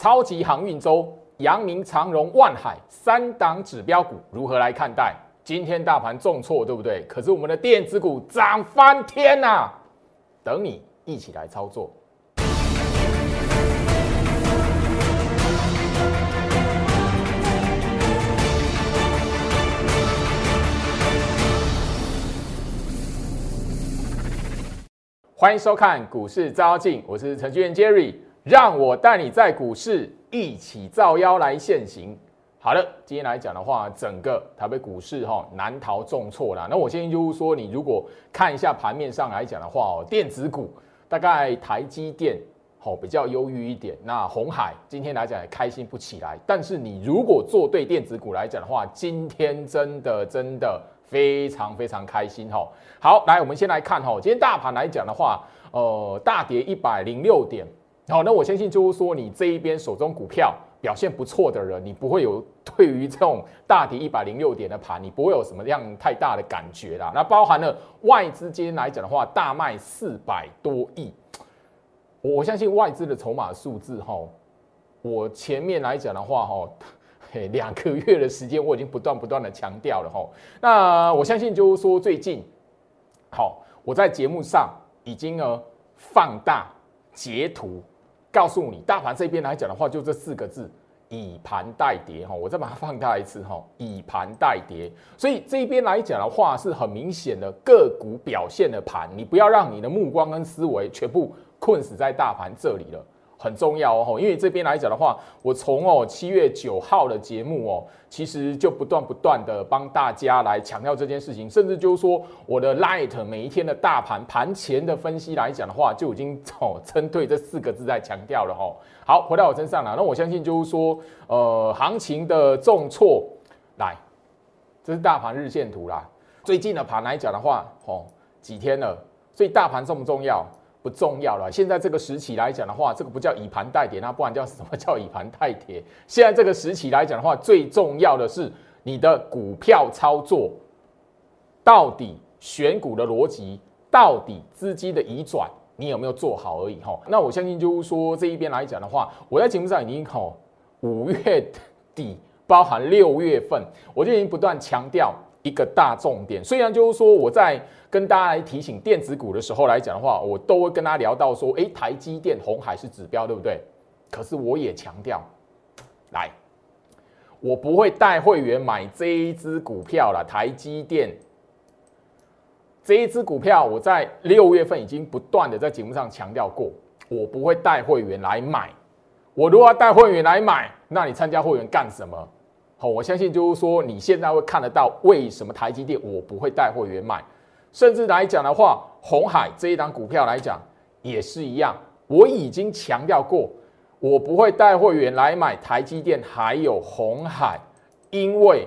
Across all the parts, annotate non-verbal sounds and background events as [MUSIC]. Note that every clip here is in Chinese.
超级航运周，阳明、长荣、万海三档指标股如何来看待？今天大盘重挫，对不对？可是我们的电子股涨翻天呐！等你一起来操作。欢迎收看股市招妖镜，我是程序员 Jerry，让我带你在股市一起造妖来现行。好了，今天来讲的话，整个台北股市哈难逃重挫啦。那我先就是说，你如果看一下盘面上来讲的话哦，电子股大概台积电好比较忧郁一点，那红海今天来讲也开心不起来。但是你如果做对电子股来讲的话，今天真的真的。非常非常开心哈，好，来我们先来看哈，今天大盘来讲的话，呃，大跌一百零六点，好，那我相信就是说你这一边手中股票表现不错的人，你不会有 [LAUGHS] 对于这种大跌一百零六点的盘，你不会有什么样太大的感觉啦。那包含了外资今天来讲的话，大卖四百多亿，我相信外资的筹码数字哈，我前面来讲的话哈。两个月的时间，我已经不断不断的强调了哈。那我相信就是说，最近好，我在节目上已经呢放大截图，告诉你，大盘这边来讲的话，就这四个字：以盘代跌哈。我再把它放大一次哈，以盘代跌。所以这边来讲的话，是很明显的个股表现的盘，你不要让你的目光跟思维全部困死在大盘这里了。很重要哦，因为这边来讲的话，我从哦七月九号的节目哦，其实就不断不断的帮大家来强调这件事情，甚至就是说我的 Light 每一天的大盘盘前的分析来讲的话，就已经哦针对这四个字在强调了哦。好，回到我身上了，那我相信就是说，呃，行情的重挫来，这是大盘日线图啦。最近的盘来讲的话，哦几天了，所以大盘重不重要？不重要了。现在这个时期来讲的话，这个不叫以盘代跌，那不然叫什么叫以盘代跌？现在这个时期来讲的话，最重要的是你的股票操作到底选股的逻辑，到底资金的移转，你有没有做好而已哈。那我相信就是说这一边来讲的话，我在节目上已经吼五月底，包含六月份，我就已经不断强调。一个大重点，虽然就是说我在跟大家来提醒电子股的时候来讲的话，我都会跟大家聊到说，哎，台积电、红海是指标，对不对？可是我也强调，来，我不会带会员买这一只股票了。台积电这一只股票，我在六月份已经不断的在节目上强调过，我不会带会员来买。我如果要带会员来买，那你参加会员干什么？好，我相信就是说，你现在会看得到为什么台积电我不会带会员买，甚至来讲的话，红海这一档股票来讲也是一样，我已经强调过，我不会带会员来买台积电还有红海，因为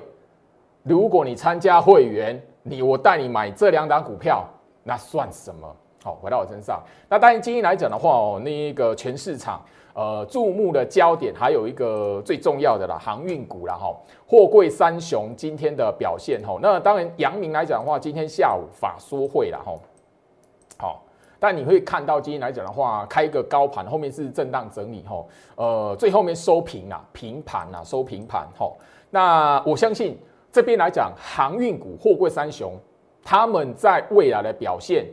如果你参加会员，你我带你买这两档股票，那算什么？好，回到我身上，那当然今天来讲的话哦，那一个全市场。呃，注目的焦点还有一个最重要的啦，航运股啦哈，货柜三雄今天的表现哈，那当然阳明来讲的话，今天下午法说会了哈，好，但你会看到今天来讲的话，开一个高盘，后面是震荡整理哈，呃，最后面收平啊，平盘啊，收平盘哈，那我相信这边来讲，航运股、货柜三雄，他们在未来的表现，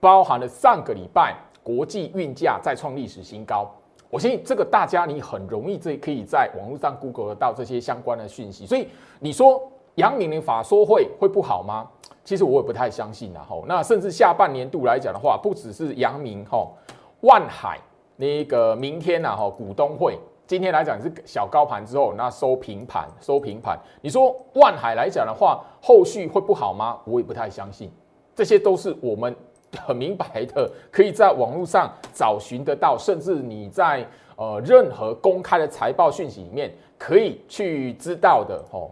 包含了上个礼拜国际运价再创历史新高。我相信这个大家你很容易这可以在网络上 Google 得到这些相关的讯息，所以你说杨明的法说会会不好吗？其实我也不太相信啊。吼，那甚至下半年度来讲的话，不只是杨明吼，万海那个明天呐，吼股东会今天来讲是小高盘之后，那收平盘，收平盘。你说万海来讲的话，后续会不好吗？我也不太相信。这些都是我们。很明白的，可以在网络上找寻得到，甚至你在呃任何公开的财报讯息里面可以去知道的哦。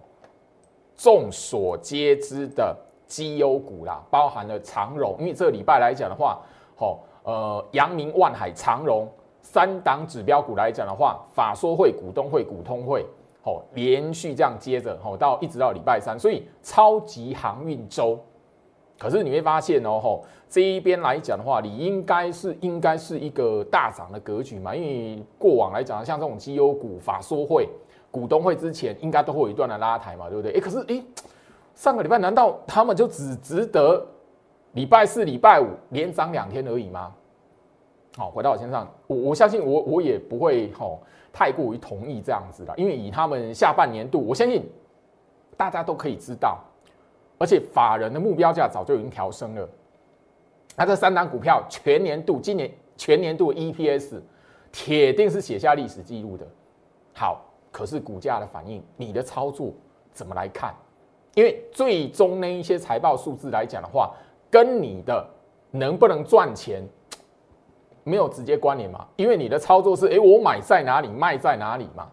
众所皆知的绩优股啦，包含了长荣，因为这个礼拜来讲的话，哦呃阳明、万海、长荣三档指标股来讲的话，法说会、股东会、股通会，哦连续这样接着，哦到一直到礼拜三，所以超级航运周。可是你会发现哦，吼这一边来讲的话，你应该是应该是一个大涨的格局嘛，因为过往来讲，像这种绩优股、法说会、股东会之前，应该都会有一段的拉抬嘛，对不对？哎，可是哎，上个礼拜难道他们就只值得礼拜四、礼拜五连涨两天而已吗？好，回到我身上，我我相信我我也不会吼太过于同意这样子的，因为以他们下半年度，我相信大家都可以知道。而且法人的目标价早就已经调升了，那这三档股票全年度今年全年度 EPS 铁定是写下历史记录的。好，可是股价的反应，你的操作怎么来看？因为最终那一些财报数字来讲的话，跟你的能不能赚钱没有直接关联嘛？因为你的操作是，哎，我买在哪里，卖在哪里嘛？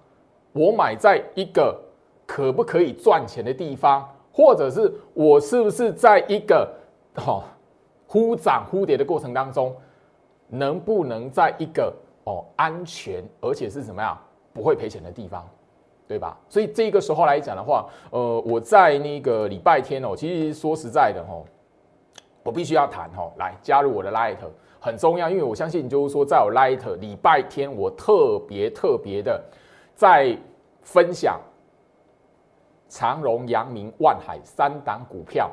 我买在一个可不可以赚钱的地方。或者是我是不是在一个哦忽涨忽跌的过程当中，能不能在一个哦安全而且是什么样不会赔钱的地方，对吧？所以这个时候来讲的话，呃，我在那个礼拜天哦，其实说实在的哦，我必须要谈哦，来加入我的 Light 很重要，因为我相信就是说，在我 Light 礼拜天，我特别特别的在分享。长荣、阳明、万海三档股票，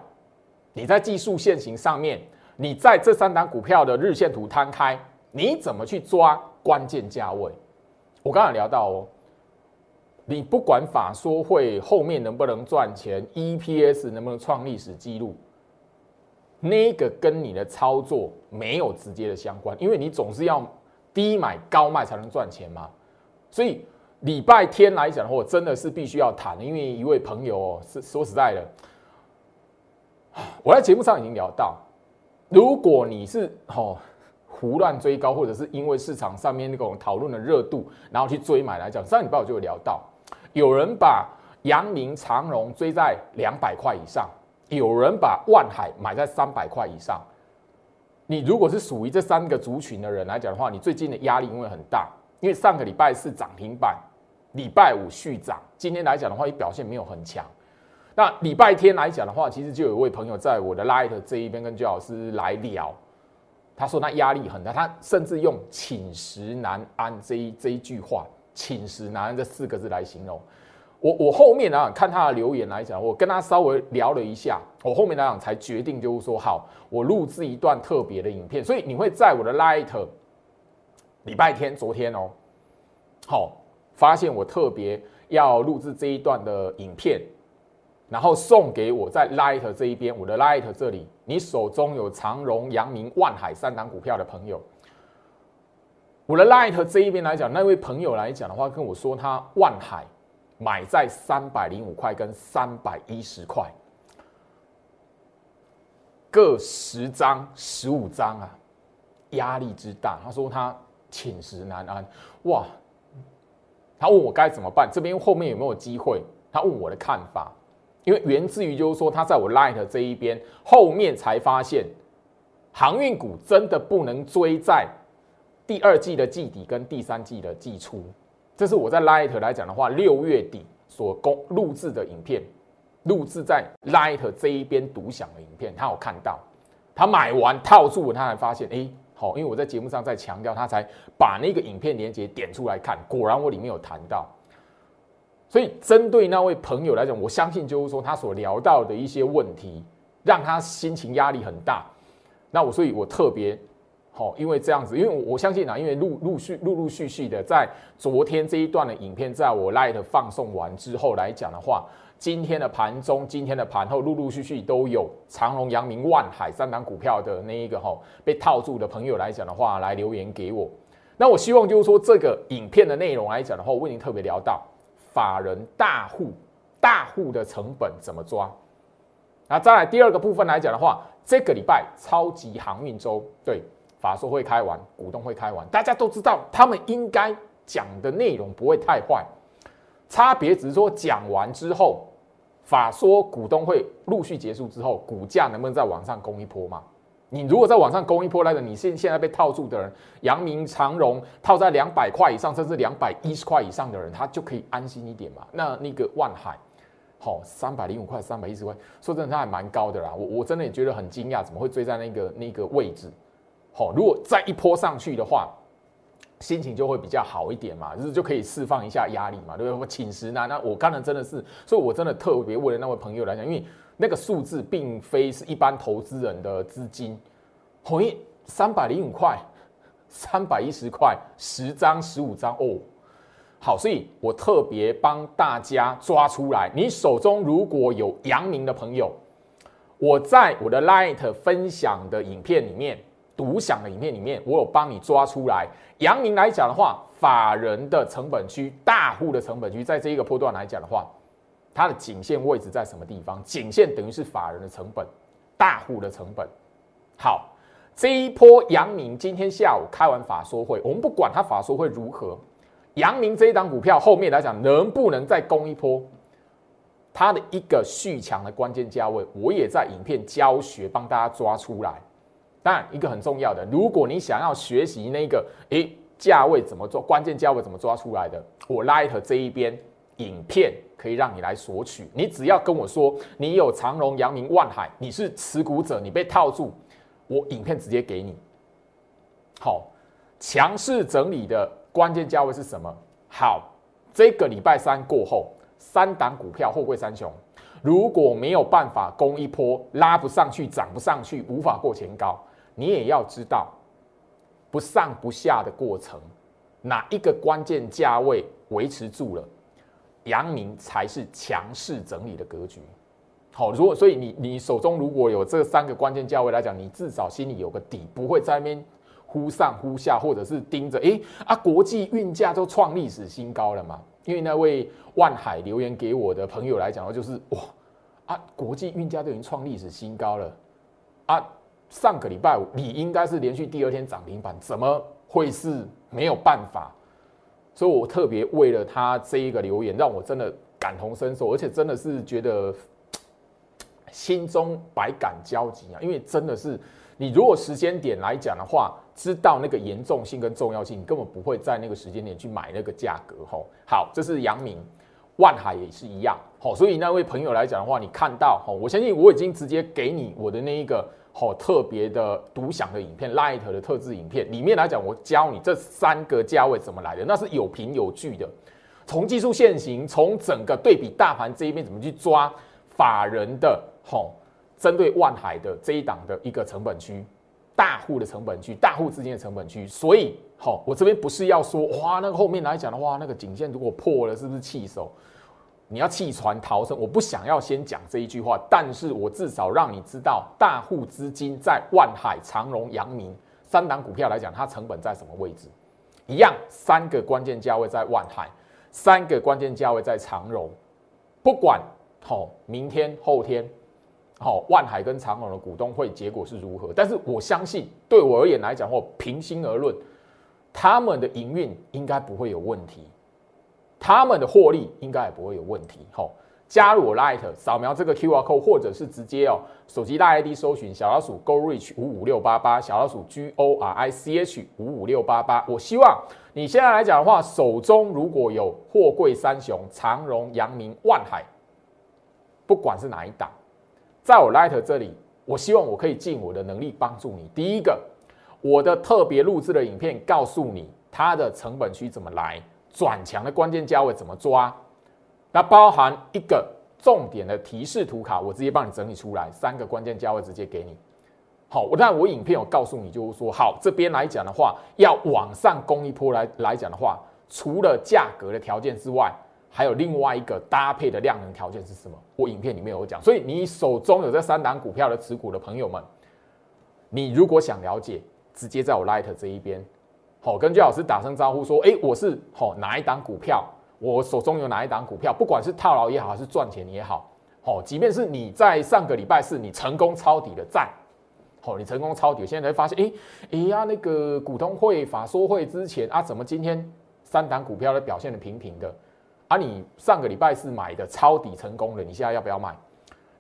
你在技术线型上面，你在这三档股票的日线图摊开，你怎么去抓关键价位？我刚才聊到哦，你不管法说会后面能不能赚钱，EPS 能不能创历史记录，那个跟你的操作没有直接的相关，因为你总是要低买高卖才能赚钱嘛，所以。礼拜天来讲的话，我真的是必须要谈，因为一位朋友哦，是说实在的，我在节目上已经聊到，如果你是哦胡乱追高，或者是因为市场上面那种讨论的热度，然后去追买来讲，上礼拜我就有聊到，有人把阳明长荣追在两百块以上，有人把万海买在三百块以上，你如果是属于这三个族群的人来讲的话，你最近的压力因为很大，因为上个礼拜是涨停板。礼拜五续涨，今天来讲的话，也表现没有很强。那礼拜天来讲的话，其实就有位朋友在我的 Light 这一边跟周老师来聊，他说他压力很大，他甚至用“寝食难安”这一这一句话，“寝食难安”这四个字来形容。我我后面啊看他的留言来讲，我跟他稍微聊了一下，我后面来讲才决定就是说，好，我录制一段特别的影片，所以你会在我的 Light 礼拜天昨天哦，好。发现我特别要录制这一段的影片，然后送给我在 Light 这一边，我的 Light 这里，你手中有长荣、阳明、万海三档股票的朋友，我的 Light 这一边来讲，那位朋友来讲的话，跟我说他万海买在三百零五块跟三百一十块，各十张、十五张啊，压力之大，他说他寝食难安，哇！他问我该怎么办，这边后面有没有机会？他问我的看法，因为源自于就是说他在我 Light 这一边后面才发现，航运股真的不能追在第二季的季底跟第三季的季初。这是我在 Light 来讲的话，六月底所公录制的影片，录制在 Light 这一边独享的影片，他有看到，他买完套住，他才发现，哎。好，因为我在节目上在强调，他才把那个影片连接点出来看，果然我里面有谈到。所以针对那位朋友来讲，我相信就是说他所聊到的一些问题，让他心情压力很大。那我所以，我特别好，因为这样子，因为我相信啊，因为陆陆续陆陆续续的在昨天这一段的影片，在我 Light 放送完之后来讲的话。今天的盘中，今天的盘后，陆陆续续都有长隆、阳明、万海三档股票的那一个哈被套住的朋友来讲的话，来留言给我。那我希望就是说，这个影片的内容来讲的话，我为您特别聊到法人大户大户的成本怎么抓。那再来第二个部分来讲的话，这个礼拜超级航运周，对法说会开完，股东会开完，大家都知道他们应该讲的内容不会太坏，差别只是说讲完之后。法说股东会陆续结束之后，股价能不能再往上攻一波嘛？你如果在往上攻一波来的，你现现在被套住的人，阳明长荣套在两百块以上，甚至两百一十块以上的人，他就可以安心一点嘛？那那个万海，好，三百零五块、三百一十块，说真的，它还蛮高的啦。我我真的也觉得很惊讶，怎么会追在那个那个位置？好，如果再一波上去的话，心情就会比较好一点嘛，就是就可以释放一下压力嘛，对不对？我寝食难，那我刚才真的是，所以我真的特别为了那位朋友来讲，因为那个数字并非是一般投资人的资金，好，一三百零五块、三百一十块，十张、十五张哦。好，所以我特别帮大家抓出来。你手中如果有阳明的朋友，我在我的 Light 分享的影片里面、独享的影片里面，我有帮你抓出来。阳明来讲的话，法人的成本区、大户的成本区，在这一个波段来讲的话，它的颈线位置在什么地方？颈线等于是法人的成本，大户的成本。好，这一波阳明今天下午开完法说会，我们不管它法说会如何。阳明这一档股票后面来讲，能不能再攻一波？它的一个续强的关键价位，我也在影片教学帮大家抓出来。当然，一个很重要的，如果你想要学习那个诶价位怎么做，关键价位怎么抓出来的，我 Light 这一边影片可以让你来索取。你只要跟我说你有长荣、阳明、万海，你是持股者，你被套住，我影片直接给你。好，强势整理的。关键价位是什么？好，这个礼拜三过后，三档股票货柜三雄，如果没有办法攻一波，拉不上去，涨不上去，无法过前高，你也要知道，不上不下的过程，哪一个关键价位维持住了，阳明才是强势整理的格局。好，如果所以你你手中如果有这三个关键价位来讲，你至少心里有个底，不会在那边。忽上忽下，或者是盯着，哎啊，国际运价都创历史新高了嘛？因为那位万海留言给我的朋友来讲，就是哇啊，国际运价都已经创历史新高了啊！上个礼拜五你应该是连续第二天涨停板，怎么会是没有办法？所以我特别为了他这一个留言，让我真的感同身受，而且真的是觉得心中百感交集啊！因为真的是你如果时间点来讲的话。知道那个严重性跟重要性，你根本不会在那个时间点去买那个价格吼。好，这是阳明、万海也是一样好，所以那位朋友来讲的话，你看到吼，我相信我已经直接给你我的那一个好特别的独享的影片，Light 的特制影片里面来讲，我教你这三个价位怎么来的，那是有凭有据的。从技术线型，从整个对比大盘这一边怎么去抓法人的吼，针对万海的这一档的一个成本区。大户的成本区，大户资金的成本区，所以好，我这边不是要说哇，那个后面来讲的话，那个颈线如果破了，是不是气手？你要弃船逃生？我不想要先讲这一句话，但是我至少让你知道，大户资金在万海、长荣、阳明三档股票来讲，它成本在什么位置？一样，三个关键价位在万海，三个关键价位在长荣，不管好，明天、后天。好，万海跟长荣的股东会结果是如何？但是我相信，对我而言来讲，或平心而论，他们的营运应该不会有问题，他们的获利应该也不会有问题。好，加入我 Light，扫描这个 QR code，或者是直接哦，手机大 ID 搜寻小老鼠 Go Reach 五五六八八，小老鼠 G O R I C H 五五六八八。我希望你现在来讲的话，手中如果有货柜三雄长荣、阳明、万海，不管是哪一档。在我 Light 这里，我希望我可以尽我的能力帮助你。第一个，我的特别录制的影片告诉你它的成本区怎么来，转强的关键价位怎么抓。那包含一个重点的提示图卡，我直接帮你整理出来，三个关键价位直接给你。好，我但我影片有告诉你，就是说，好这边来讲的话，要往上攻一波来来讲的话，除了价格的条件之外。还有另外一个搭配的量能条件是什么？我影片里面有讲，所以你手中有这三档股票的持股的朋友们，你如果想了解，直接在我 Light 这一边，好跟居老师打声招呼，说，哎，我是好哪一档股票，我手中有哪一档股票，不管是套牢也好，还是赚钱也好，好，即便是你在上个礼拜四你成功抄底的赞，好，你成功抄底，现在才发现，哎，哎呀，那个股东会法说会之前啊，怎么今天三档股票都表现的平平的？啊你上个礼拜是买的抄底成功了，你现在要不要卖？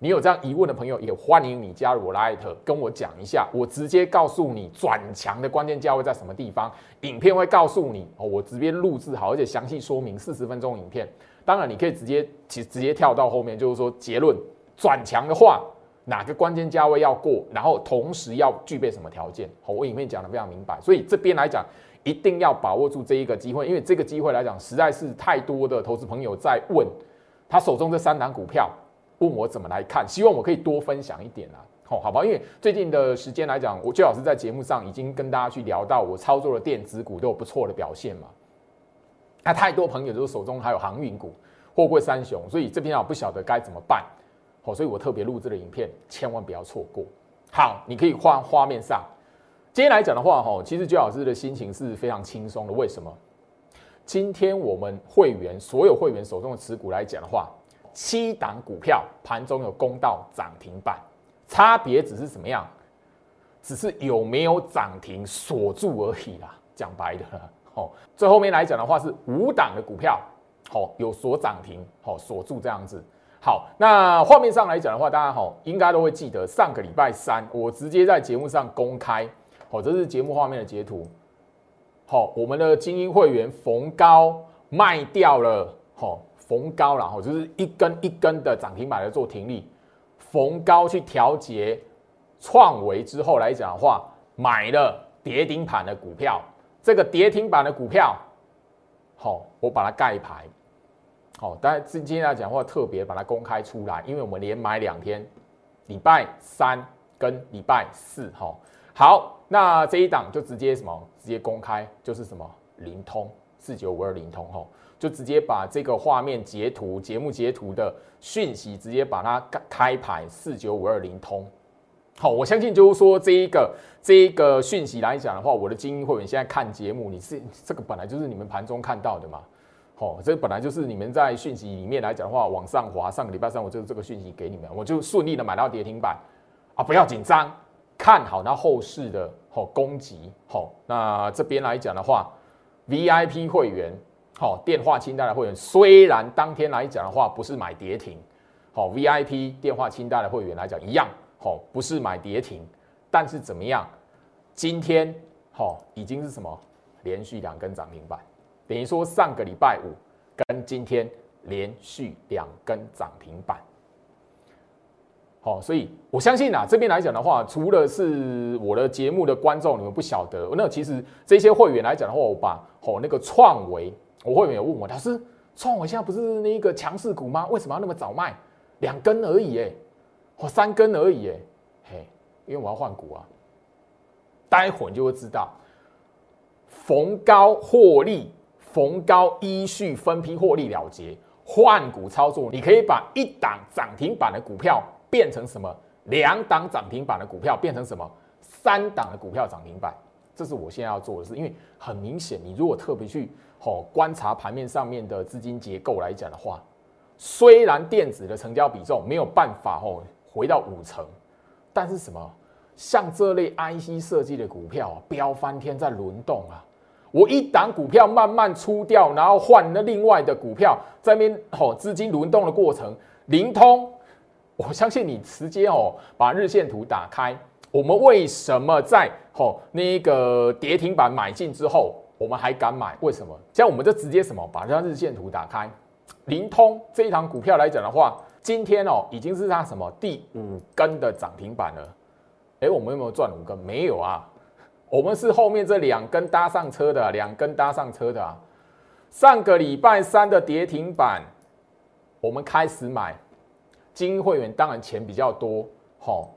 你有这样疑问的朋友，也欢迎你加入我 Light，跟我讲一下，我直接告诉你转强的关键价位在什么地方。影片会告诉你哦，我直接录制好，而且详细说明四十分钟影片。当然，你可以直接其直接跳到后面，就是说结论转强的话，哪个关键价位要过，然后同时要具备什么条件。好，我影片讲的非常明白，所以这边来讲一定要把握住这一个机会，因为这个机会来讲实在是太多的投资朋友在问他手中这三档股票。问我怎么来看，希望我可以多分享一点啊，好，好吧？因为最近的时间来讲，我最老师在节目上已经跟大家去聊到，我操作的电子股都有不错的表现嘛。那太多朋友就是手中还有航运股、货柜三雄，所以这边啊不晓得该怎么办，好，所以我特别录制了影片，千万不要错过。好，你可以画画面上。今天来讲的话，哈，其实最老师的心情是非常轻松的。为什么？今天我们会员所有会员手中的持股来讲的话。七档股票盘中有攻到涨停板，差别只是什么样？只是有没有涨停锁住而已啦。讲白的，[LAUGHS] 哦，最后面来讲的话是五档的股票，好有锁涨停，好锁住这样子。好，那画面上来讲的话，大家好应该都会记得上个礼拜三我直接在节目上公开，好，这是节目画面的截图。好，我们的精英会员逢高卖掉了，好。逢高，然后就是一根一根的涨停板来做停利，逢高去调节创维之后来讲的话，买了跌停板的股票，这个跌停板的股票，好，我把它盖牌，好，但是今天来讲话特别把它公开出来，因为我们连买两天，礼拜三跟礼拜四，哈，好，那这一档就直接什么，直接公开，就是什么灵通四九五二灵通，哈。就直接把这个画面截图、节目截图的讯息，直接把它开牌四九五二零通。好，我相信就是说这一个这一个讯息来讲的话，我的精英会员现在看节目，你是这个本来就是你们盘中看到的嘛？好，这本来就是你们在讯息里面来讲的话，往上滑。上个礼拜三我就是这个讯息给你们，我就顺利的买到跌停板啊！不要紧张，看好那后市的好攻击。好，那这边来讲的话，VIP 会员。好，电话清单的会员虽然当天来讲的话不是买跌停，好 VIP 电话清单的会员来讲一样，好不是买跌停，但是怎么样？今天好已经是什么连续两根涨停板，等于说上个礼拜五跟今天连续两根涨停板。好，所以我相信啊，这边来讲的话，除了是我的节目的观众，你们不晓得，那其实这些会员来讲的话，我把好那个创维。我会员有问我，老师，创伟现在不是那个强势股吗？为什么要那么早卖？两根而已，哎，或三根而已，哎，嘿，因为我要换股啊。待会你就会知道，逢高获利，逢高依序分批获利了结，换股操作，你可以把一档涨停板的股票变成什么？两档涨停板的股票变成什么？三档的股票涨停板，这是我现在要做的事。因为很明显，你如果特别去。哦，观察盘面上面的资金结构来讲的话，虽然电子的成交比重没有办法哦回到五成，但是什么像这类 IC 设计的股票啊，飙翻天在轮动啊，我一档股票慢慢出掉，然后换那另外的股票在边哦资金轮动的过程，灵通，我相信你直接哦把日线图打开，我们为什么在哦那个跌停板买进之后？我们还敢买？为什么？这样我们就直接什么？把这张日线图打开。灵通这一堂股票来讲的话，今天哦已经是它什么第五根的涨停板了。哎，我们有没有赚五根？没有啊，我们是后面这两根搭上车的，两根搭上车的啊。上个礼拜三的跌停板，我们开始买。精英会员当然钱比较多，好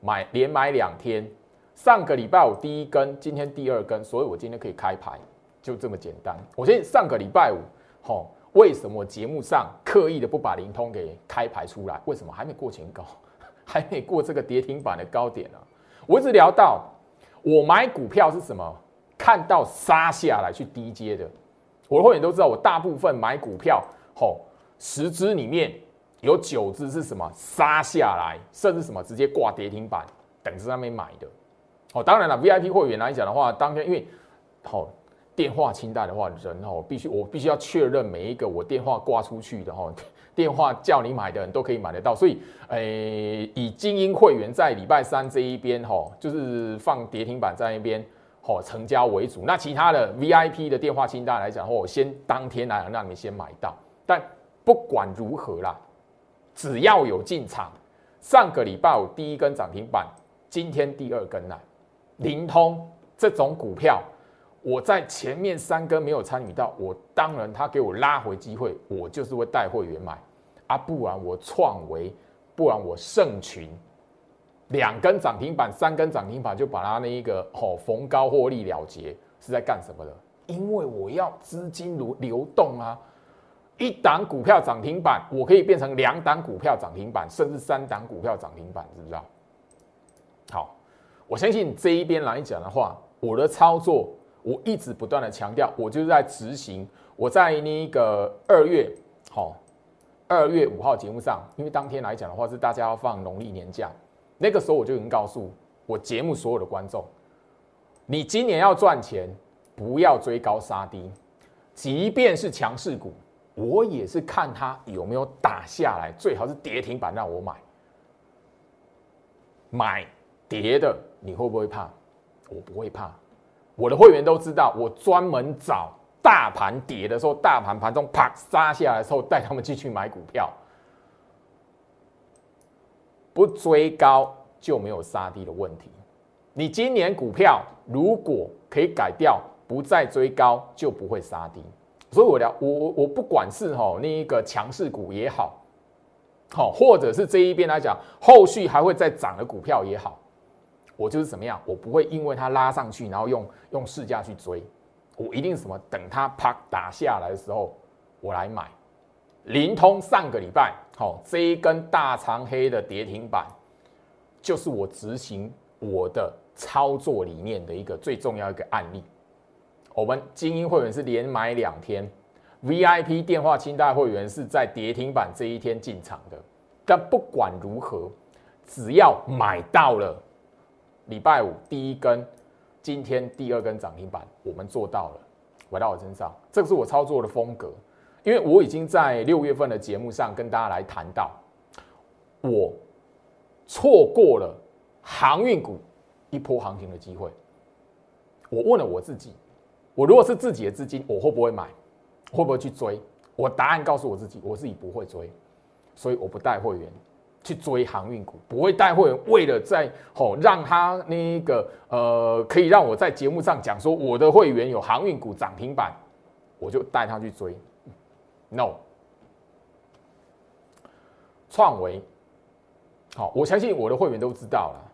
买连买两天。上个礼拜五第一根，今天第二根，所以我今天可以开牌，就这么简单。我先上个礼拜五，吼，为什么节目上刻意的不把灵通给开牌出来？为什么还没过前高，[LAUGHS] 还没过这个跌停板的高点呢？我一直聊到，我买股票是什么？看到杀下来去低阶的，我的会员都知道，我大部分买股票，吼，十只里面有九只是什么杀下来，甚至什么直接挂跌停板，等着上面买的。哦，当然了，VIP 会员来讲的话，当天因为好电话清单的话，人哦必须我必须要确认每一个我电话挂出去的哈，[LAUGHS] 电话叫你买的人都可以买得到。所以，诶，以精英会员在礼拜三这一边哈，就是放跌停板在那边哦成交为主。那其他的 VIP 的电话清单来讲，我先当天来让你先买到。但不管如何啦，只要有进场，上个礼拜五第一根涨停板，今天第二根啦，灵通这种股票。我在前面三根没有参与到，我当然他给我拉回机会，我就是会带会员买啊，不然我创维，不然我盛群，两根涨停板，三根涨停板就把它那一个哦逢高获利了结，是在干什么的？因为我要资金流流动啊，一档股票涨停板，我可以变成两档股票涨停板，甚至三档股票涨停板，知不知道？好，我相信这一边来讲的话，我的操作。我一直不断的强调，我就是在执行。我在那个二月，好，二月五号节目上，因为当天来讲的话是大家要放农历年假，那个时候我就已经告诉我节目所有的观众，你今年要赚钱，不要追高杀低，即便是强势股，我也是看它有没有打下来，最好是跌停板让我买，买跌的你会不会怕？我不会怕。我的会员都知道，我专门找大盘跌的时候，大盘盘中啪杀下来的时候，带他们继续买股票，不追高就没有杀低的问题。你今年股票如果可以改掉，不再追高，就不会杀低。所以我聊我我不管是哈那一个强势股也好，好或者是这一边来讲，后续还会再涨的股票也好。我就是怎么样，我不会因为它拉上去，然后用用市价去追，我一定什么等它啪打下来的时候，我来买。灵通上个礼拜，好这一根大长黑的跌停板，就是我执行我的操作理念的一个最重要一个案例。我们精英会员是连买两天，VIP 电话清单会员是在跌停板这一天进场的。但不管如何，只要买到了。礼拜五第一根，今天第二根涨停板，我们做到了，回到我身上，这个是我操作的风格，因为我已经在六月份的节目上跟大家来谈到，我错过了航运股一波行情的机会。我问了我自己，我如果是自己的资金，我会不会买？会不会去追？我答案告诉我自己，我自己不会追，所以我不带会员。去追航运股，不会带会员为了在吼让他那个呃，可以让我在节目上讲说我的会员有航运股涨停板，我就带他去追。No，创维，好，我相信我的会员都知道了。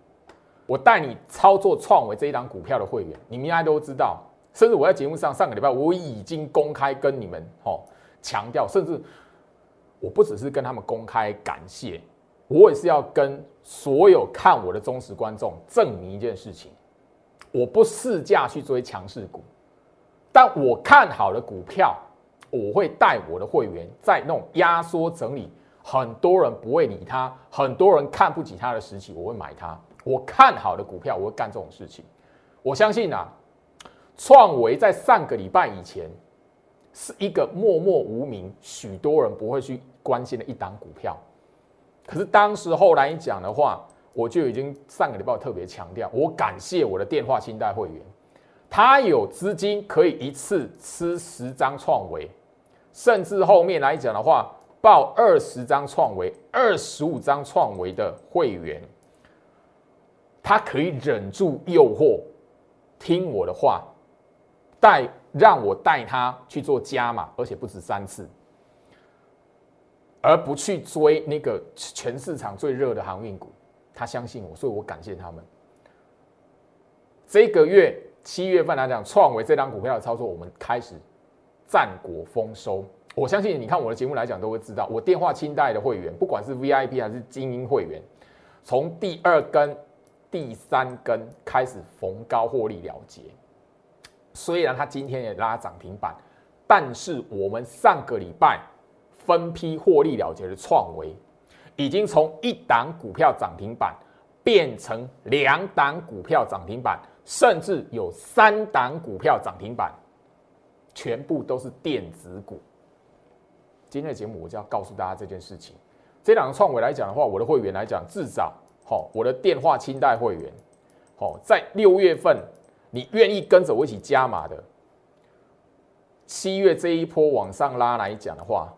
我带你操作创维这一档股票的会员，你们应该都知道。甚至我在节目上上个礼拜我已经公开跟你们吼强调，甚至我不只是跟他们公开感谢。我也是要跟所有看我的忠实观众证明一件事情：我不试驾去追强势股，但我看好的股票，我会带我的会员在那种压缩整理，很多人不会理他，很多人看不起他的时期，我会买它。我看好的股票，我会干这种事情。我相信啊，创维在上个礼拜以前是一个默默无名、许多人不会去关心的一档股票。可是当时后来讲的话，我就已经上个礼拜特别强调，我感谢我的电话清代会员，他有资金可以一次吃十张创维，甚至后面来讲的话，报二十张创维、二十五张创维的会员，他可以忍住诱惑，听我的话，带让我带他去做加码，而且不止三次。而不去追那个全市场最热的航运股，他相信我，所以我感谢他们。这个月七月份来讲，创维这张股票的操作，我们开始战果丰收。我相信你看我的节目来讲，都会知道，我电话清代的会员，不管是 VIP 还是精英会员，从第二根、第三根开始逢高获利了结。虽然他今天也拉涨停板，但是我们上个礼拜。分批获利了结的创维，已经从一档股票涨停板变成两档股票涨停板，甚至有三档股票涨停板。全部都是电子股。今天的节目我就要告诉大家这件事情。这两个创维来讲的话，我的会员来讲，至少好，我的电话清代会员，好，在六月份你愿意跟着我一起加码的，七月这一波往上拉来讲的话，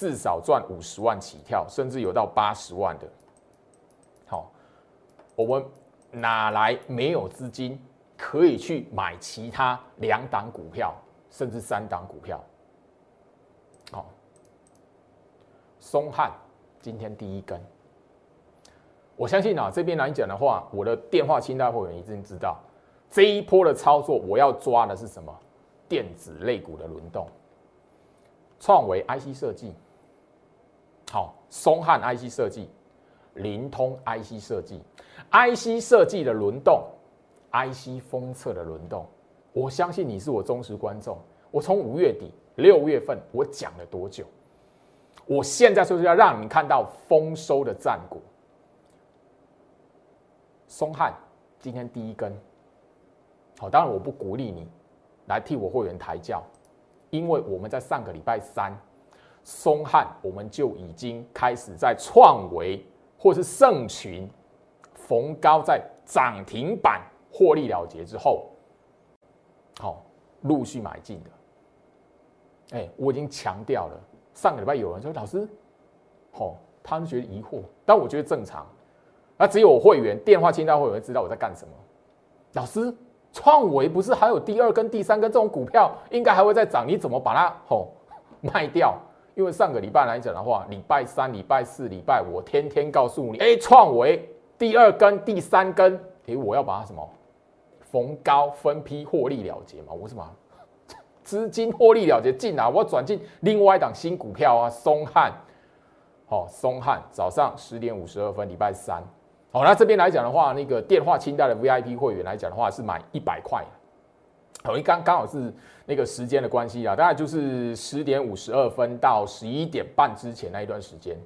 至少赚五十万起跳，甚至有到八十万的。好，我们哪来没有资金可以去买其他两档股票，甚至三档股票？好，松汉。今天第一根，我相信啊，这边来讲的话，我的电话清单会员已经知道这一波的操作，我要抓的是什么？电子类股的轮动，创维 IC 设计，好，松汉 IC 设计，灵通 IC 设计，IC 设计的轮动，IC 封测的轮动，我相信你是我忠实观众。我从五月底六月份我讲了多久？我现在就是要让你看到丰收的战果。松汉今天第一根，好，当然我不鼓励你来替我会员抬轿，因为我们在上个礼拜三，松汉我们就已经开始在创维或是盛群逢高在涨停板获利了结之后，好陆续买进的。哎，我已经强调了。上个礼拜有人说老师，哦，他们觉得疑惑，但我觉得正常。那只有我会员电话清单会员知道我在干什么。老师，创维不是还有第二根、第三根这种股票，应该还会再涨，你怎么把它哦卖掉？因为上个礼拜来讲的话，礼拜三、礼拜四、礼拜我天天告诉你，哎，创维第二根、第三根，哎，我要把它什么逢高分批获利了结嘛？我什么？资金获利了结进来，我转进另外一档新股票啊，松汉，好，松汉早上十点五十二分，礼拜三，好，那这边来讲的话，那个电话清单的 VIP 会员来讲的话是买一百块，好，因刚刚好是那个时间的关系啊，大概就是十点五十二分到十一点半之前那一段时间，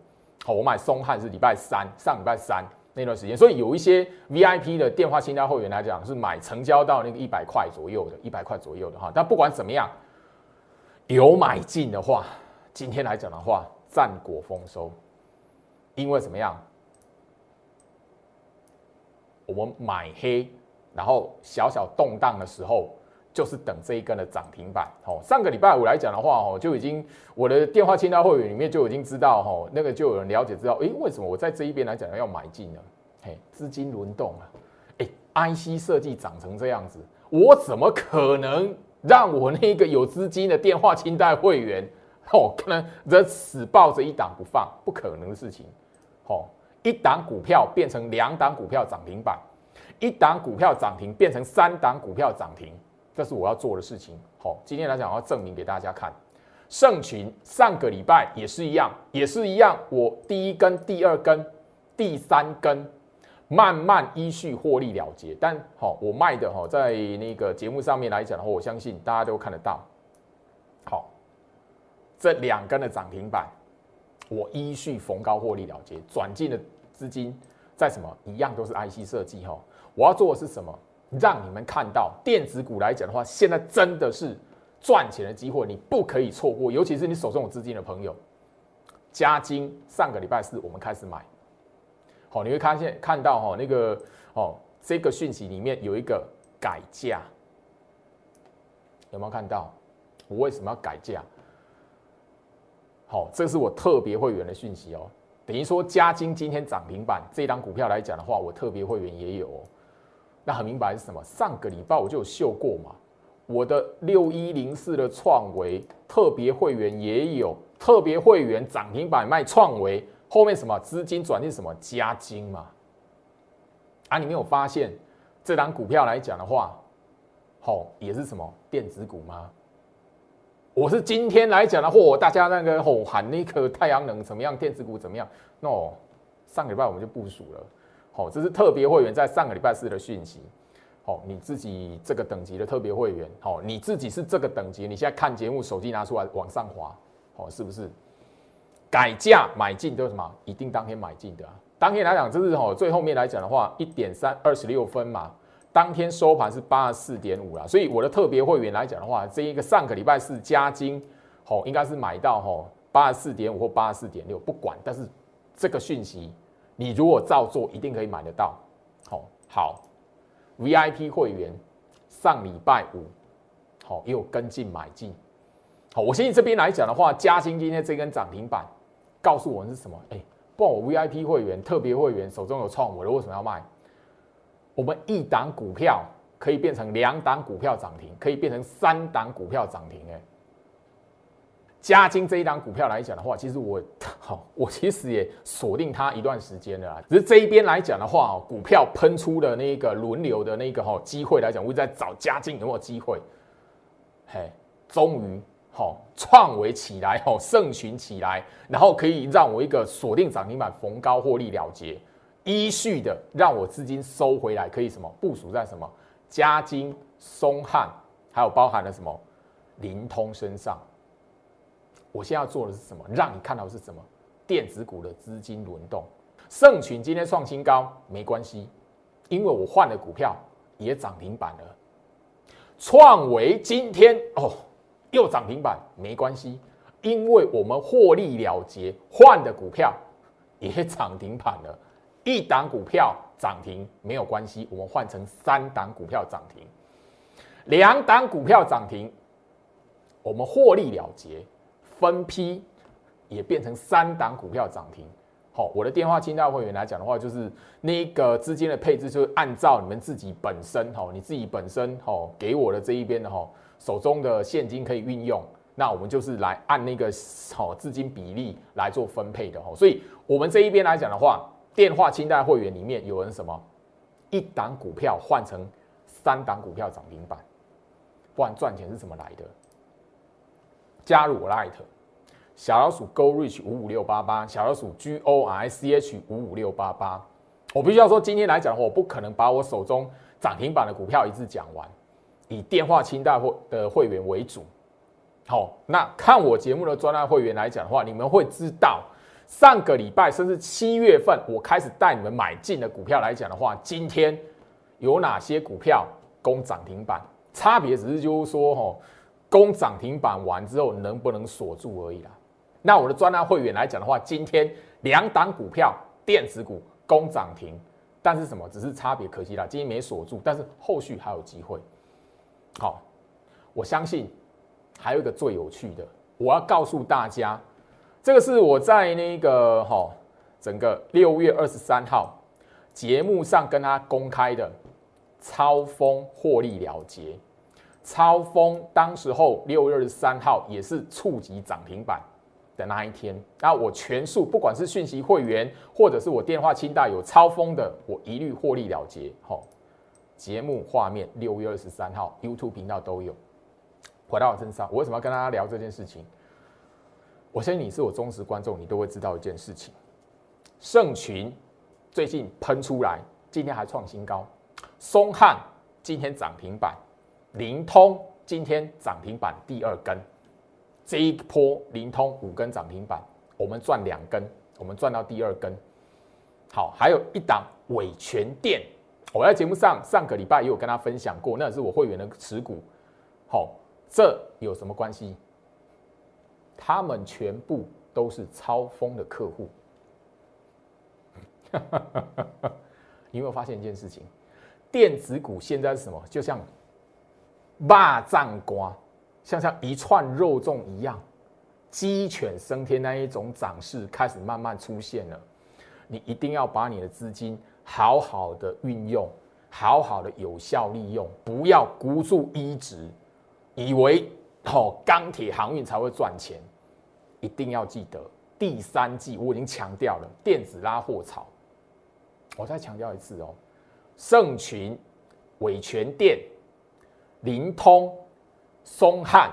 好，我买松汉是礼拜三，上礼拜三。那段时间，所以有一些 VIP 的电话清单会员来讲，是买成交到那个一百块左右的，一百块左右的哈。但不管怎么样，有买进的话，今天来讲的话，战果丰收。因为怎么样？我们买黑，然后小小动荡的时候。就是等这一根的涨停板，哦，上个礼拜五来讲的话，哦，就已经我的电话清单会员里面就已经知道，哦，那个就有人了解知道，诶，为什么我在这一边来讲要买进呢？嘿，资金轮动啊，诶 IC 设计涨成这样子，我怎么可能让我那个有资金的电话清单会员，哦，可能则死抱着一档不放，不可能的事情，哦，一档股票变成两档股票涨停板，一档股票涨停变成三档股票涨停。这是我要做的事情。好，今天来讲，我要证明给大家看。盛群上个礼拜也是一样，也是一样。我第一根、第二根、第三根，慢慢依序获利了结。但好，我卖的哈，在那个节目上面来讲的话，我相信大家都看得到。好，这两根的涨停板，我依序逢高获利了结，转进的资金在什么？一样都是 IC 设计哈。我要做的是什么？让你们看到电子股来讲的话，现在真的是赚钱的机会，你不可以错过。尤其是你手中有资金的朋友，加金上个礼拜四我们开始买，好，你会看现看到哈那个哦这个讯息里面有一个改价，有没有看到？我为什么要改价？好，这是我特别会员的讯息哦，等于说加金今天涨停板这张股票来讲的话，我特别会员也有。那很明白是什么？上个礼拜我就有秀过嘛，我的六一零四的创维特别会员也有特别会员涨停板卖创维，后面什么资金转进什么加金嘛？啊，你没有发现这档股票来讲的话，好也是什么电子股吗？我是今天来讲的话，大家那个吼喊那个太阳能怎么样，电子股怎么样？那上个礼拜我们就部署了。好，这是特别会员在上个礼拜四的讯息。好，你自己这个等级的特别会员，好，你自己是这个等级，你现在看节目，手机拿出来往上滑，好，是不是？改价买进都是什么？一定当天买进的。当天来讲，这是哦，最后面来讲的话，一点三二十六分嘛，当天收盘是八十四点五啦，所以我的特别会员来讲的话，这一个上个礼拜四加金，好，应该是买到吼八十四点五或八十四点六，不管，但是这个讯息你如果照做，一定可以买得到。好，好，VIP 会员上礼拜五，好也有跟进买进。好，我相信这边来讲的话，嘉兴今天这根涨停板，告诉我们是什么？哎，不然我 VIP 会员、特别会员手中有创我的，为什么要卖？我们一档股票可以变成两档股票涨停，可以变成三档股票涨停。哎，嘉金这一档股票来讲的话，其实我 [LAUGHS] 好，我其实也锁定它一段时间了。只是这一边来讲的话，股票喷出的那个轮流的那个哈机会来讲，我在找嘉金有没有机会？嘿，终于。好，创维起来，好，盛群起来，然后可以让我一个锁定涨停板，逢高获利了结，依序的让我资金收回来，可以什么部署在什么嘉金、松汉，还有包含了什么灵通身上。我现在要做的是什么？让你看到的是什么电子股的资金轮动。盛群今天创新高没关系，因为我换了股票也涨停板了。创维今天哦。又涨停板没关系，因为我们获利了结，换的股票也涨停板了。一档股票涨停没有关系，我们换成三档股票涨停，两档股票涨停，我们获利了结，分批也变成三档股票涨停。好，我的电话清单会员来讲的话，就是那个资金的配置，就是按照你们自己本身哈，你自己本身哈给我的这一边的哈。手中的现金可以运用，那我们就是来按那个好资金比例来做分配的哈。所以，我们这一边来讲的话，电话清代会员里面有人什么一档股票换成三档股票涨停板，不然赚钱是怎么来的？加入我 Light 小老鼠 Go Reach 五五六八八，小老鼠 G O R C H 五五六八八。我必须要说，今天来讲的话，我不可能把我手中涨停板的股票一次讲完。以电话清代会的会员为主，好，那看我节目的专栏会员来讲的话，你们会知道上个礼拜甚至七月份我开始带你们买进的股票来讲的话，今天有哪些股票攻涨停板？差别只是就是说，哈，攻涨停板完之后能不能锁住而已啦。那我的专栏会员来讲的话，今天两档股票电子股攻涨停，但是什么？只是差别，可惜啦，今天没锁住，但是后续还有机会。好，我相信还有一个最有趣的，我要告诉大家，这个是我在那个哈整个六月二十三号节目上跟他公开的超风获利了结，超风当时候六月二十三号也是触及涨停板的那一天，那我全数不管是讯息会员或者是我电话清单有超风的，我一律获利了结，好。节目画面六月二十三号 YouTube 频道都有。回到我身上，我为什么要跟大家聊这件事情？我相信你是我忠实观众，你都会知道一件事情：盛群最近喷出来，今天还创新高；松汉今天涨停板；灵通今天涨停板第二根。这一波灵通五根涨停板，我们赚两根，我们赚到第二根。好，还有一档伟全电。我在节目上上个礼拜也有跟他分享过，那是我会员的持股。好，这有什么关系？他们全部都是超风的客户。[LAUGHS] 你有没有发现一件事情？电子股现在是什么？就像霸占瓜，像像一串肉粽一样，鸡犬升天那一种涨势开始慢慢出现了。你一定要把你的资金。好好的运用，好好的有效利用，不要孤注一掷，以为哦钢铁航运才会赚钱。一定要记得，第三季我已经强调了电子拉货潮。我再强调一次哦，盛群、伟全电、灵通、松汉，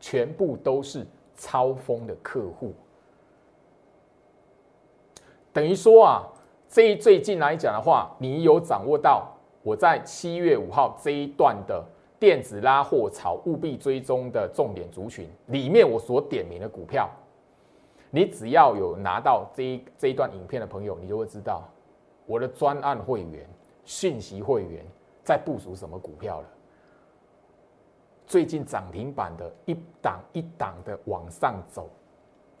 全部都是超风的客户，等于说啊。这一最近来讲的话，你有掌握到我在七月五号这一段的电子拉货潮务必追踪的重点族群里面，我所点名的股票，你只要有拿到这一这一段影片的朋友，你就会知道我的专案会员、讯息会员在部署什么股票了。最近涨停板的一档一档的往上走，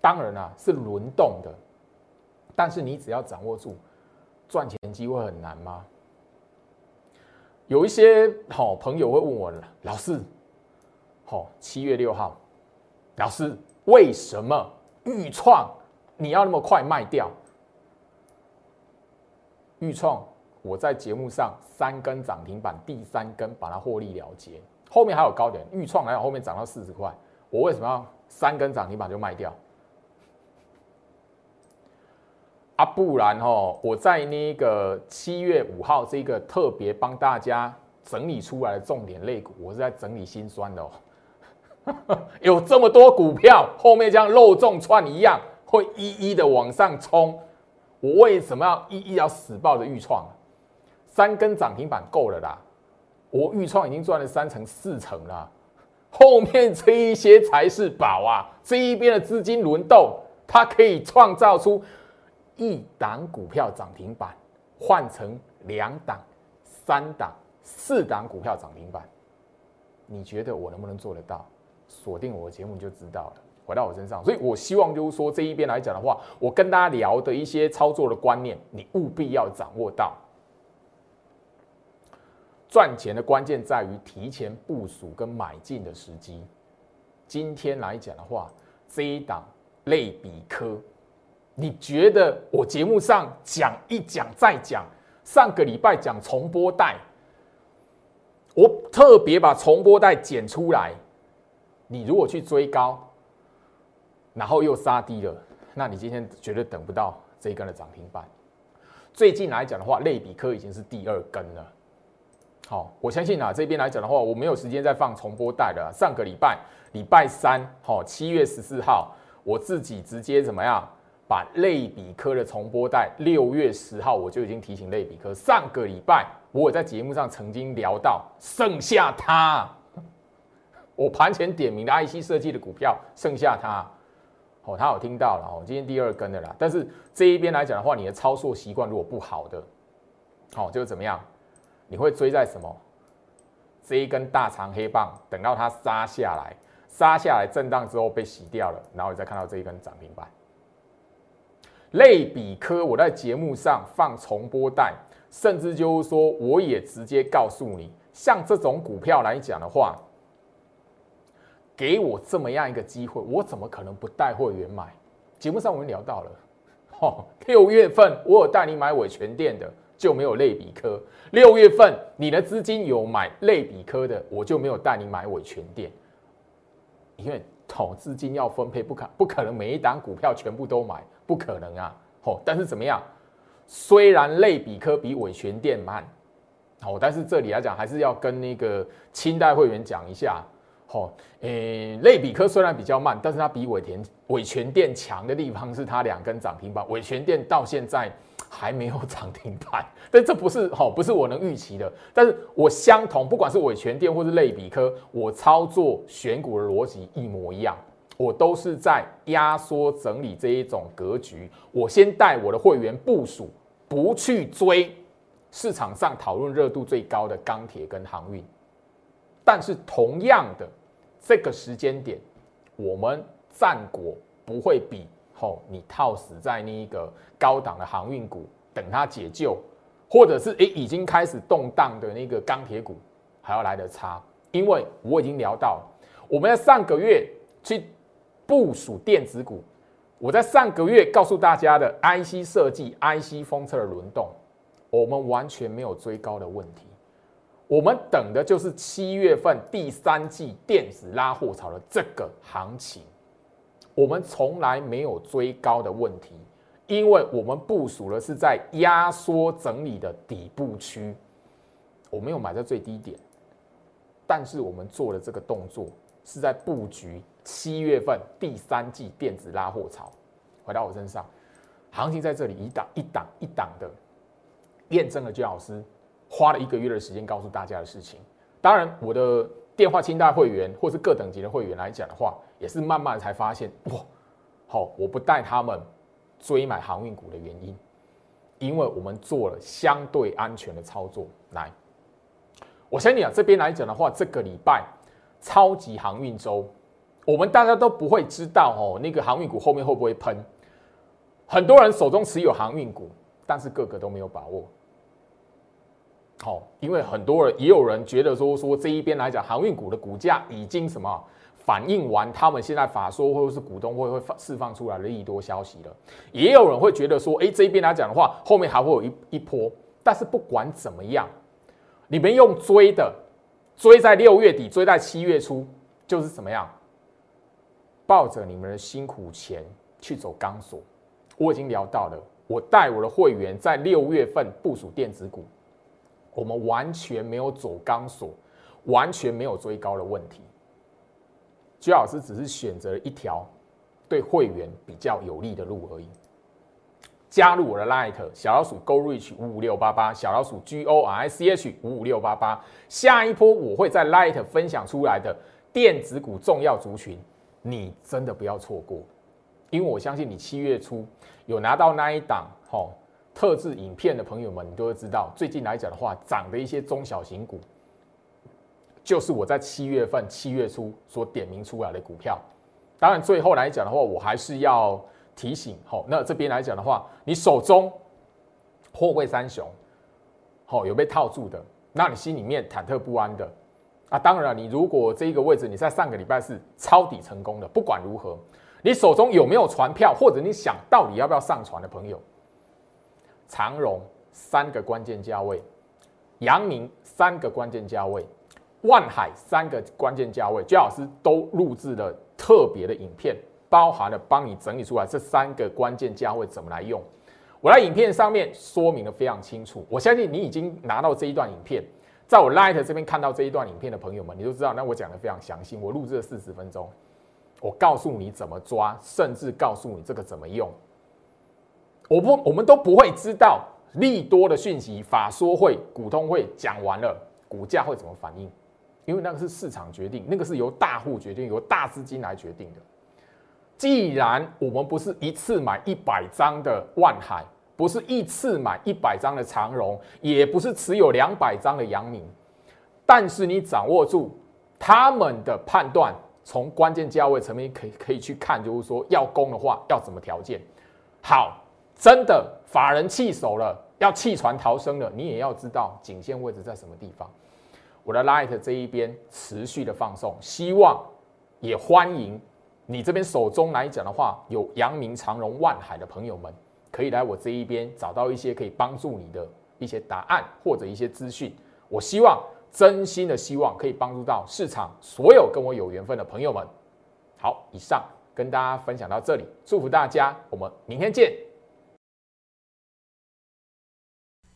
当然啦是轮动的，但是你只要掌握住，赚钱机会很难吗？有一些好朋友会问我，老师，好七月六号，老师为什么预创你要那么快卖掉？预创我在节目上三根涨停板，第三根把它获利了结。后面还有高点，预创还有后面涨到四十块，我为什么要三根涨停板就卖掉？啊，不然哦，我在那个七月五号这个特别帮大家整理出来的重点类股，我是在整理心酸的哦。[LAUGHS] 有这么多股票后面像肉粽串一样会一一的往上冲，我为什么要一一要死抱着预创？三根涨停板够了啦。我预创已经赚了三成四成了，[LAUGHS] 后面这一些才是宝啊！这一边的资金轮动，它可以创造出一档股票涨停板，换成两档、三档、四档股票涨停板。你觉得我能不能做得到？锁定我的节目就知道了。回到我身上，所以我希望就是说这一边来讲的话，我跟大家聊的一些操作的观念，你务必要掌握到。赚钱的关键在于提前部署跟买进的时机。今天来讲的话，这一档类比科，你觉得我节目上讲一讲再讲，上个礼拜讲重播带，我特别把重播带剪出来。你如果去追高，然后又杀低了，那你今天绝对等不到这一根的涨停板。最近来讲的话，类比科已经是第二根了。好，我相信啊，这边来讲的话，我没有时间再放重播带了。上个礼拜礼拜三，好，七月十四号，我自己直接怎么样把类比科的重播带，六月十号我就已经提醒类比科。上个礼拜我在节目上曾经聊到，剩下它，我盘前点名的 IC 设计的股票，剩下它，哦，他有听到了，哦，今天第二根的啦。但是这一边来讲的话，你的操作习惯如果不好的，好，就怎么样？你会追在什么？这一根大长黑棒，等到它杀下来，杀下来震荡之后被洗掉了，然后你再看到这一根涨停板。类比科，我在节目上放重播带，甚至就是说，我也直接告诉你，像这种股票来讲的话，给我这么样一个机会，我怎么可能不带会员买？节目上我们聊到了，哦，六月份我有带你买伟全店的。就没有类比科。六月份你的资金有买类比科的，我就没有带你买伟全店，因为投资金要分配，不可不可能每一档股票全部都买，不可能啊！哦，但是怎么样？虽然类比科比伟全店慢，哦，但是这里来讲还是要跟那个清代会员讲一下，哦，诶，类比科虽然比较慢，但是它比伟田伟全店强的地方是它两根涨停板，伟全店到现在。还没有涨停板，[LAUGHS] 但这不是好，不是我能预期的。但是我相同，不管是伟全电或是类比科，我操作选股的逻辑一模一样，我都是在压缩整理这一种格局。我先带我的会员部署，不去追市场上讨论热度最高的钢铁跟航运。但是同样的这个时间点，我们战果不会比。后你套死在那一个高档的航运股，等它解救，或者是诶已经开始动荡的那个钢铁股，还要来得差。因为我已经聊到，我们在上个月去部署电子股，我在上个月告诉大家的 IC 设计、IC 封测的轮动，我们完全没有追高的问题。我们等的就是七月份第三季电子拉货潮的这个行情。我们从来没有追高的问题，因为我们部署的是在压缩整理的底部区，我没有买在最低点，但是我们做的这个动作是在布局七月份第三季电子拉货潮。回到我身上，行情在这里一档一档一档的验证了姜老师花了一个月的时间告诉大家的事情。当然，我的电话清代会员或是各等级的会员来讲的话。也是慢慢才发现哇，好，我不带他们追买航运股的原因，因为我们做了相对安全的操作。来，我相信啊，这边来讲的话，这个礼拜超级航运周，我们大家都不会知道哦，那个航运股后面会不会喷？很多人手中持有航运股，但是个个都没有把握。好，因为很多人也有人觉得说说这一边来讲，航运股的股价已经什么反映完他们现在法说或者是股东会会释放出来的利多消息了。也有人会觉得说，哎，这一边来讲的话，后面还会有一一波。但是不管怎么样，你们用追的，追在六月底，追在七月初，就是怎么样，抱着你们的辛苦钱去走钢索。我已经聊到了，我带我的会员在六月份部署电子股。我们完全没有走钢索，完全没有追高的问题。居老师只是选择了一条对会员比较有利的路而已。加入我的 Light 小老鼠 Go Reach 五五六八八，小老鼠 G O R I C H 五五六八八。下一波我会在 Light 分享出来的电子股重要族群，你真的不要错过，因为我相信你七月初有拿到那一档，吼。特制影片的朋友们，你都会知道，最近来讲的话，涨的一些中小型股，就是我在七月份、七月初所点名出来的股票。当然，最后来讲的话，我还是要提醒，好，那这边来讲的话，你手中货柜三雄，好有被套住的，那你心里面忐忑不安的啊。当然，你如果这一个位置你在上个礼拜是抄底成功的，不管如何，你手中有没有船票，或者你想到底要不要上船的朋友。长荣三个关键价位，阳明三个关键价位，万海三个关键价位，姜老师都录制了特别的影片，包含了帮你整理出来这三个关键价位怎么来用。我在影片上面说明的非常清楚，我相信你已经拿到这一段影片，在我 Light 这边看到这一段影片的朋友们，你都知道，那我讲的非常详细，我录制了四十分钟，我告诉你怎么抓，甚至告诉你这个怎么用。我不，我们都不会知道利多的讯息，法说会、股东会讲完了，股价会怎么反应？因为那个是市场决定，那个是由大户决定，由大资金来决定的。既然我们不是一次买一百张的万海，不是一次买一百张的长荣，也不是持有两百张的阳明，但是你掌握住他们的判断，从关键价位层面可以可以去看，就是说要攻的话要怎么条件好。真的法人弃守了，要弃船逃生了，你也要知道颈线位置在什么地方。我的 Light 这一边持续的放送，希望也欢迎你这边手中来讲的话，有阳明长荣万海的朋友们，可以来我这一边找到一些可以帮助你的一些答案或者一些资讯。我希望真心的希望可以帮助到市场所有跟我有缘分的朋友们。好，以上跟大家分享到这里，祝福大家，我们明天见。